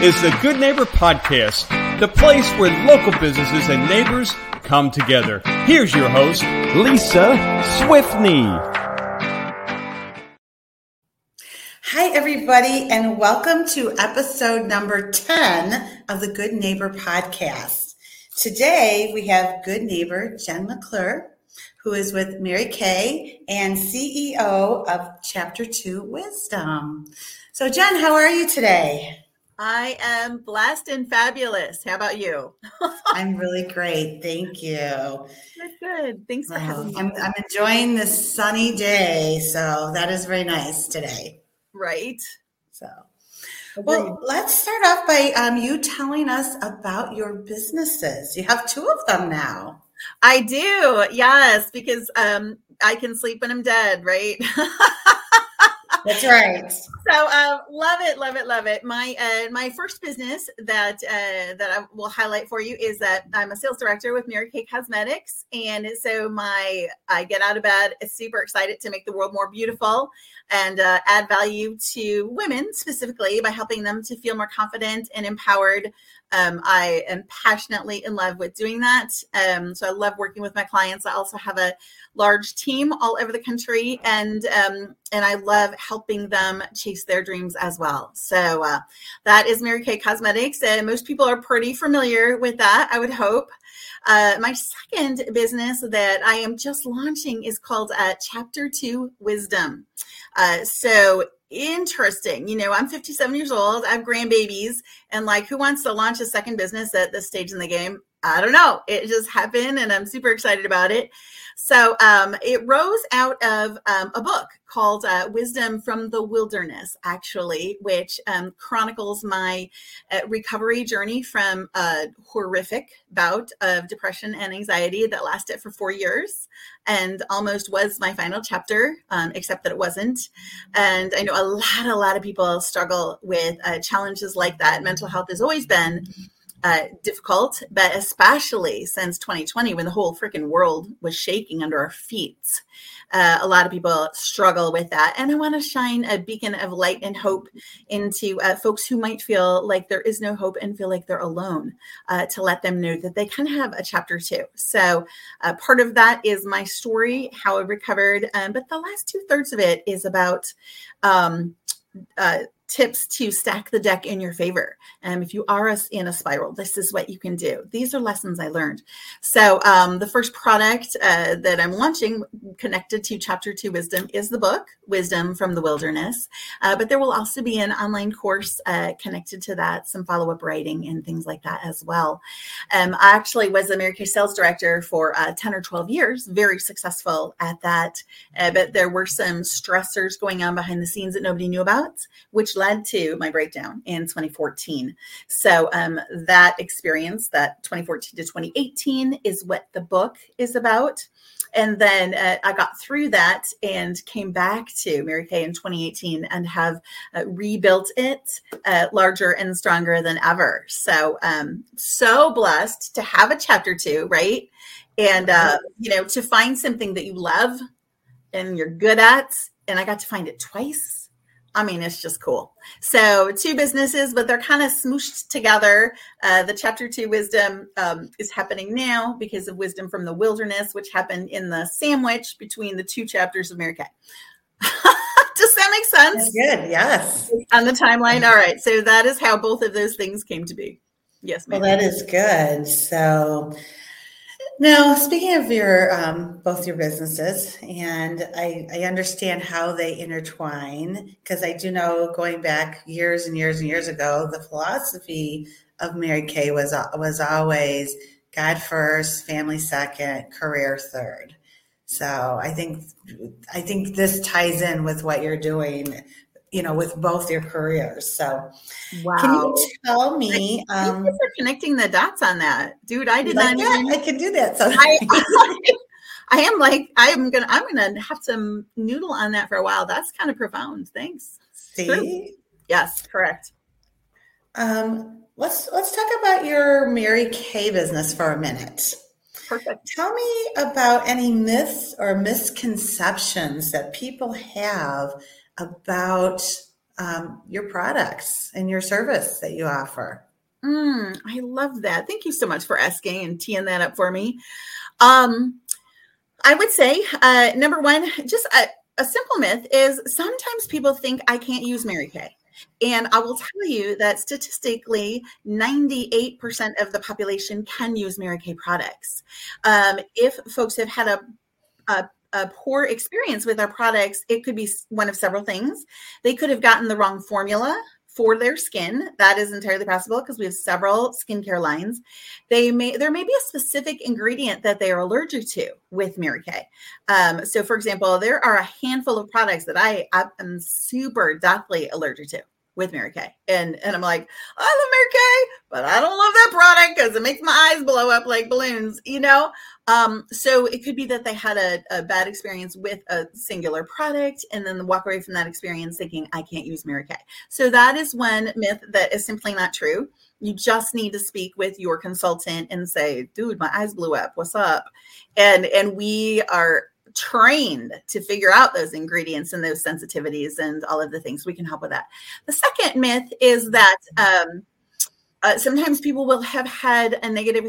is the Good Neighbor Podcast, the place where local businesses and neighbors come together. Here's your host, Lisa Swiftney. Hi, everybody, and welcome to episode number 10 of the Good Neighbor Podcast. Today, we have good neighbor Jen McClure, who is with Mary Kay and CEO of Chapter 2 Wisdom. So, Jen, how are you today? I am blessed and fabulous. How about you? I'm really great. Thank you. Good, good. Thanks for having me. I'm, I'm enjoying this sunny day, so that is very nice today. Right. So, well, let's start off by um, you telling us about your businesses. You have two of them now. I do, yes, because um, I can sleep when I'm dead, right? That's right. So uh, love it, love it, love it. My uh, my first business that uh, that I will highlight for you is that I'm a sales director with Mary Kay Cosmetics, and so my I get out of bed super excited to make the world more beautiful and uh, add value to women specifically by helping them to feel more confident and empowered um, I am passionately in love with doing that. Um, so I love working with my clients. I also have a large team all over the country, and um, and I love helping them chase their dreams as well. So uh, that is Mary Kay Cosmetics, and most people are pretty familiar with that. I would hope. Uh, my second business that I am just launching is called uh, Chapter Two Wisdom. Uh, so interesting. You know, I'm 57 years old, I have grandbabies, and like, who wants to launch a second business at this stage in the game? I don't know. It just happened, and I'm super excited about it. So um, it rose out of um, a book called uh, Wisdom from the Wilderness, actually, which um, chronicles my uh, recovery journey from a horrific bout of depression and anxiety that lasted for four years and almost was my final chapter, um, except that it wasn't. And I know a lot, a lot of people struggle with uh, challenges like that. Mental health has always been uh, difficult, but especially since 2020 when the whole freaking world was shaking under our feet. Uh, a lot of people struggle with that. And I want to shine a beacon of light and hope into uh, folks who might feel like there is no hope and feel like they're alone uh, to let them know that they can have a chapter two. So, uh, part of that is my story, how I recovered. Um, but the last two thirds of it is about um, uh, tips to stack the deck in your favor. Um, if you are in a spiral, this is what you can do. These are lessons I learned. So, um, the first product uh, that I'm launching connected to Chapter 2 Wisdom is the book, Wisdom from the Wilderness. Uh, but there will also be an online course uh, connected to that, some follow up writing and things like that as well. Um, I actually was a Mary Kay sales director for uh, 10 or 12 years, very successful at that. Uh, but there were some stressors going on behind the scenes that nobody knew about, which led to my breakdown in 2014. So um, that experience, that 2014 to 2018, is what the book is about. And then uh, I got through that and came back to Mary Kay in 2018 and have uh, rebuilt it uh, larger and stronger than ever. So, um, so blessed to have a chapter two, right? And, uh, you know, to find something that you love and you're good at. And I got to find it twice I mean, it's just cool. So, two businesses, but they're kind of smooshed together. Uh, the chapter two wisdom um, is happening now because of wisdom from the wilderness, which happened in the sandwich between the two chapters of Mary Kay. Does that make sense? That's good. Yes. On the timeline. All right. So that is how both of those things came to be. Yes. Ma'am. Well, that is good. So now, speaking of your um, both your businesses, and I, I understand how they intertwine because I do know going back years and years and years ago, the philosophy of Mary Kay was was always God first, family second, career third. So I think I think this ties in with what you're doing you know, with both your careers. So, wow. can you tell me? Um, you for connecting the dots on that, dude. I did like not. Even, I can do that. So I, I am like, I am gonna, I'm gonna have to noodle on that for a while. That's kind of profound. Thanks. See. True. Yes, correct. Um, let's let's talk about your Mary Kay business for a minute. Perfect. Tell me about any myths or misconceptions that people have about um, your products and your service that you offer. Mm, I love that. Thank you so much for asking and teeing that up for me. Um, I would say, uh, number one, just a, a simple myth is sometimes people think I can't use Mary Kay. And I will tell you that statistically, 98% of the population can use Mary Kay products. Um, if folks have had a, a a poor experience with our products, it could be one of several things. They could have gotten the wrong formula for their skin. That is entirely possible because we have several skincare lines. They may there may be a specific ingredient that they are allergic to with Mary Kay. Um, so, for example, there are a handful of products that I, I am super deathly allergic to with Mary Kay. And and I'm like, I love Mary Kay, but I don't love that product because it makes my eyes blow up like balloons, you know? Um, so it could be that they had a, a, bad experience with a singular product and then walk away from that experience thinking, I can't use Mary Kay. So that is one myth that is simply not true. You just need to speak with your consultant and say, dude, my eyes blew up. What's up? And and we are trained to figure out those ingredients and those sensitivities and all of the things. We can help with that. The second myth is that um, uh, sometimes people will have had a negative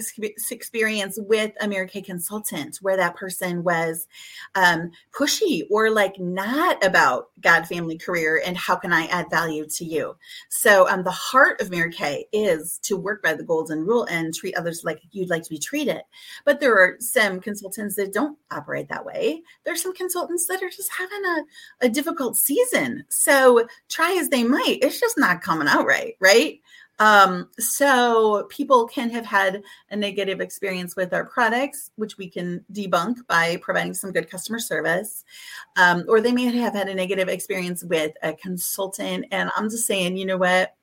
experience with a Mary consultant where that person was um, pushy or like not about God, family, career, and how can I add value to you. So, um, the heart of Mary Kay is to work by the golden rule and treat others like you'd like to be treated. But there are some consultants that don't operate that way. There's some consultants that are just having a, a difficult season. So, try as they might, it's just not coming out right, right? Um, so people can have had a negative experience with our products, which we can debunk by providing some good customer service. Um, or they may have had a negative experience with a consultant. And I'm just saying, you know what?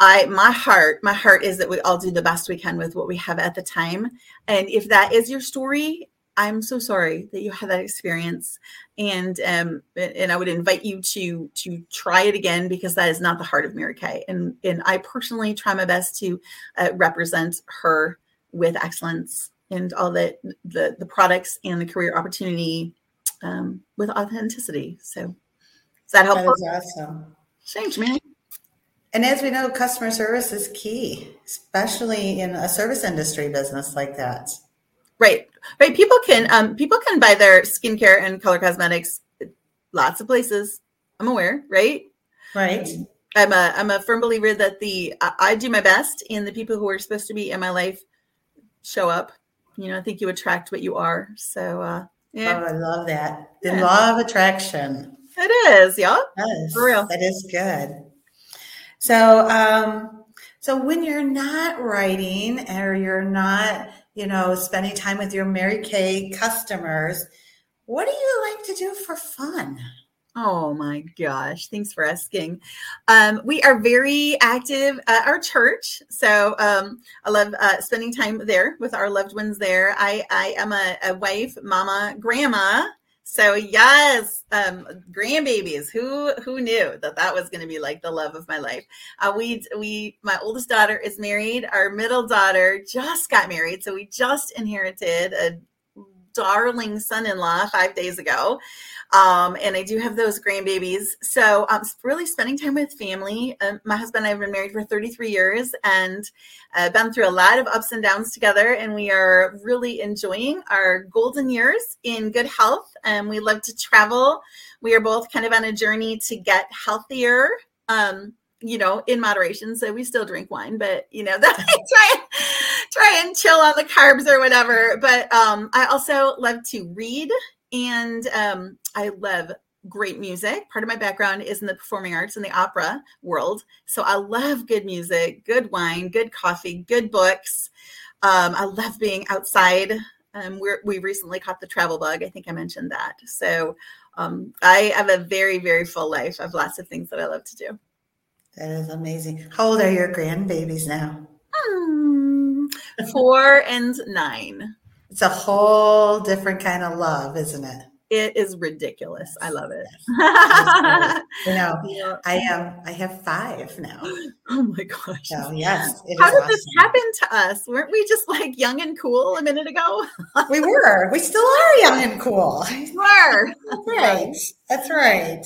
I my heart, my heart is that we all do the best we can with what we have at the time. And if that is your story, I'm so sorry that you had that experience, and um, and I would invite you to to try it again because that is not the heart of Mary Kay, and and I personally try my best to uh, represent her with excellence and all the the the products and the career opportunity um, with authenticity. So, is that helpful? That is awesome. Thanks, man. And as we know, customer service is key, especially in a service industry business like that. Right. Right. People can um people can buy their skincare and color cosmetics lots of places. I'm aware, right? Right. I'm a I'm a firm believer that the I, I do my best and the people who are supposed to be in my life show up. You know, I think you attract what you are. So uh yeah. Oh, I love that. The yeah. law of attraction. It is, yeah. Yes, For real. That is good. So um so when you're not writing or you're not you know, spending time with your Mary Kay customers. What do you like to do for fun? Oh my gosh. Thanks for asking. Um, we are very active at our church. So um, I love uh, spending time there with our loved ones there. I, I am a, a wife, mama, grandma. So yes, um, grandbabies. Who who knew that that was going to be like the love of my life? Uh, we we my oldest daughter is married. Our middle daughter just got married, so we just inherited a darling son-in-law five days ago. Um, and I do have those grandbabies. So I'm um, really spending time with family. Um, my husband and I have been married for 33 years and uh, been through a lot of ups and downs together. And we are really enjoying our golden years in good health. And we love to travel. We are both kind of on a journey to get healthier. Um, you know, in moderation. So we still drink wine, but you know, that try and try and chill on the carbs or whatever. But um, I also love to read and um, I love great music. Part of my background is in the performing arts and the opera world. So I love good music, good wine, good coffee, good books. Um, I love being outside. Um, we recently caught the travel bug. I think I mentioned that. So um, I have a very, very full life. I have lots of things that I love to do. That is amazing. How old are your grandbabies now? Four and nine. It's a whole different kind of love, isn't it? It is ridiculous. I love it. you know, yeah. I am. I have five now. Oh my gosh! So yes, how did awesome. this happen to us? Weren't we just like young and cool a minute ago? we were. We still are young and cool. We were. That's right. That's right.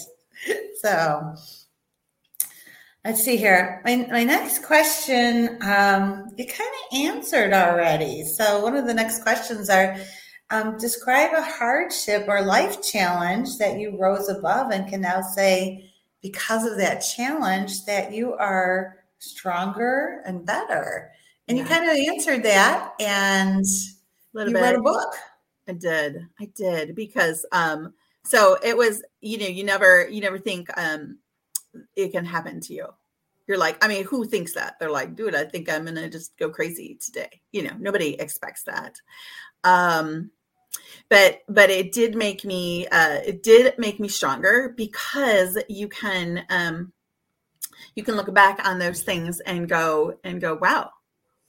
So, Let's see here. My, my next question, um, you kind of answered already. So, one of the next questions are um, describe a hardship or life challenge that you rose above and can now say, because of that challenge, that you are stronger and better. And yeah. you kind of answered that, and you bit. wrote a book. I did. I did because um, so it was. You know, you never, you never think um, it can happen to you. You're like, I mean, who thinks that? They're like, dude, I think I'm gonna just go crazy today. You know, nobody expects that. Um, but but it did make me uh, it did make me stronger because you can um, you can look back on those things and go and go, wow,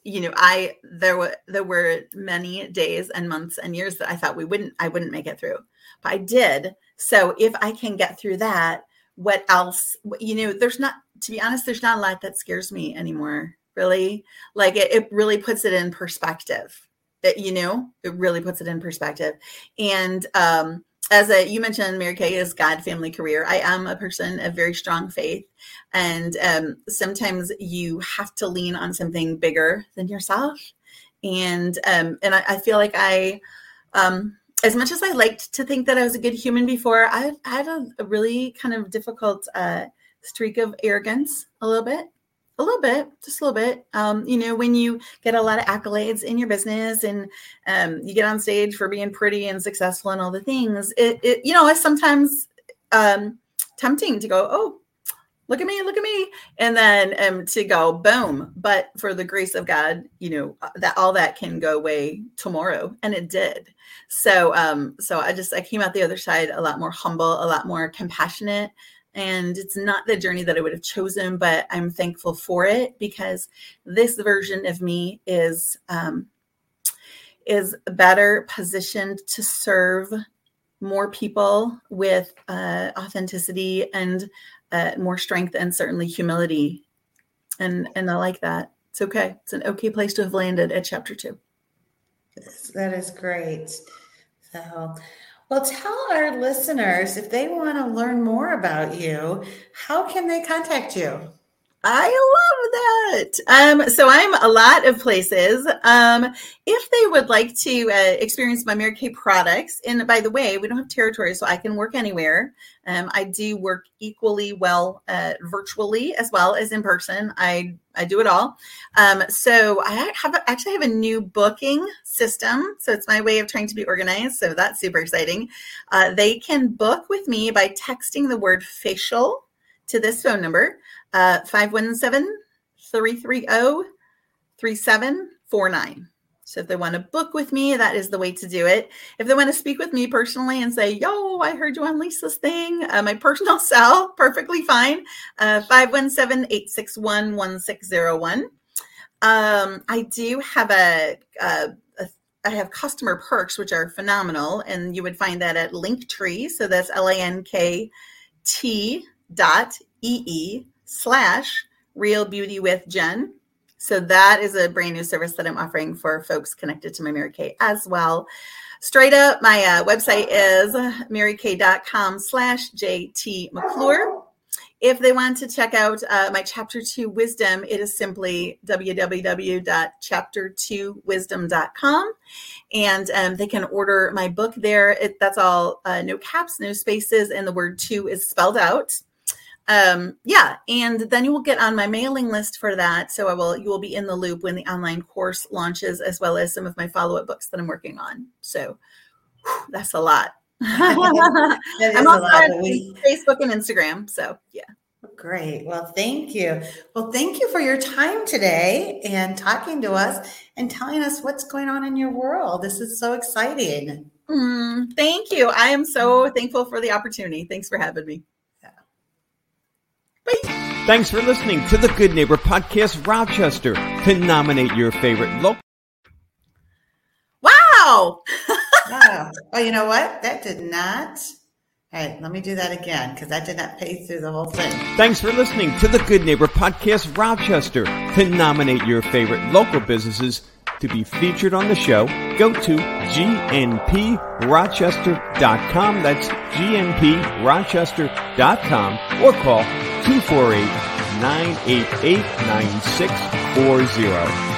you know, I there were there were many days and months and years that I thought we wouldn't I wouldn't make it through, but I did. So if I can get through that, what else you know there's not to be honest there's not a lot that scares me anymore really. Like it, it really puts it in perspective. That you know it really puts it in perspective. And um as a you mentioned mary kay is god family career. I am a person of very strong faith. And um sometimes you have to lean on something bigger than yourself. And um and i, I feel like i um as much as I liked to think that I was a good human before, I, had a, a, really kind of difficult uh, streak of arrogance, a little bit, a little bit, just a little bit. Um, you know, when you get a lot of accolades in your business and um, you get on stage for being pretty and successful and all the things, it, it you know, it's sometimes um, tempting to go, oh, look at me, look at me, and then um, to go boom. But for the grace of God, you know uh, that all that can go away tomorrow, and it did. So, um, so I just I came out the other side a lot more humble, a lot more compassionate, and it's not the journey that I would have chosen, but I'm thankful for it because this version of me is um, is better positioned to serve more people with uh, authenticity and uh, more strength and certainly humility. And and I like that. It's okay. It's an okay place to have landed at chapter two. That is great. So, well, tell our listeners if they want to learn more about you, how can they contact you? I love that. Um, so I'm a lot of places. Um, if they would like to uh, experience my Mary Kay products, and by the way, we don't have territory, so I can work anywhere. Um, I do work equally well uh, virtually as well as in person. I I do it all. Um, so I have actually have a new booking system. So it's my way of trying to be organized. So that's super exciting. Uh, they can book with me by texting the word facial to this phone number. Uh, 517 330 3749. So if they want to book with me, that is the way to do it. If they want to speak with me personally and say, yo, I heard you on Lisa's thing, uh, my personal cell, perfectly fine. Uh, 517 861 1601. Um, I do have a, a, a, I have customer perks, which are phenomenal. And you would find that at Linktree. So that's L A N K T dot E E slash real beauty with Jen. So that is a brand new service that I'm offering for folks connected to my Mary Kay as well. Straight up, my uh, website is marykay.com slash JT McClure. If they want to check out uh, my chapter two wisdom, it is simply www.chaptertwowisdom.com. And um, they can order my book there. It, that's all uh, no caps, no spaces, and the word two is spelled out um yeah and then you will get on my mailing list for that so i will you will be in the loop when the online course launches as well as some of my follow-up books that i'm working on so whew, that's a lot i'm on facebook and instagram so yeah Great. Well, thank you. Well, thank you for your time today and talking to us and telling us what's going on in your world. This is so exciting. Mm, thank you. I am so thankful for the opportunity. Thanks for having me. Bye. Thanks for listening to the Good Neighbor Podcast Rochester. To nominate your favorite local. Wow. wow. Oh, you know what? That did not. All right, let me do that again because that did not pay through the whole thing. Thanks for listening to the Good Neighbor Podcast Rochester. To nominate your favorite local businesses to be featured on the show, go to gnprochester.com. That's gnprochester.com or call 248 988 9640.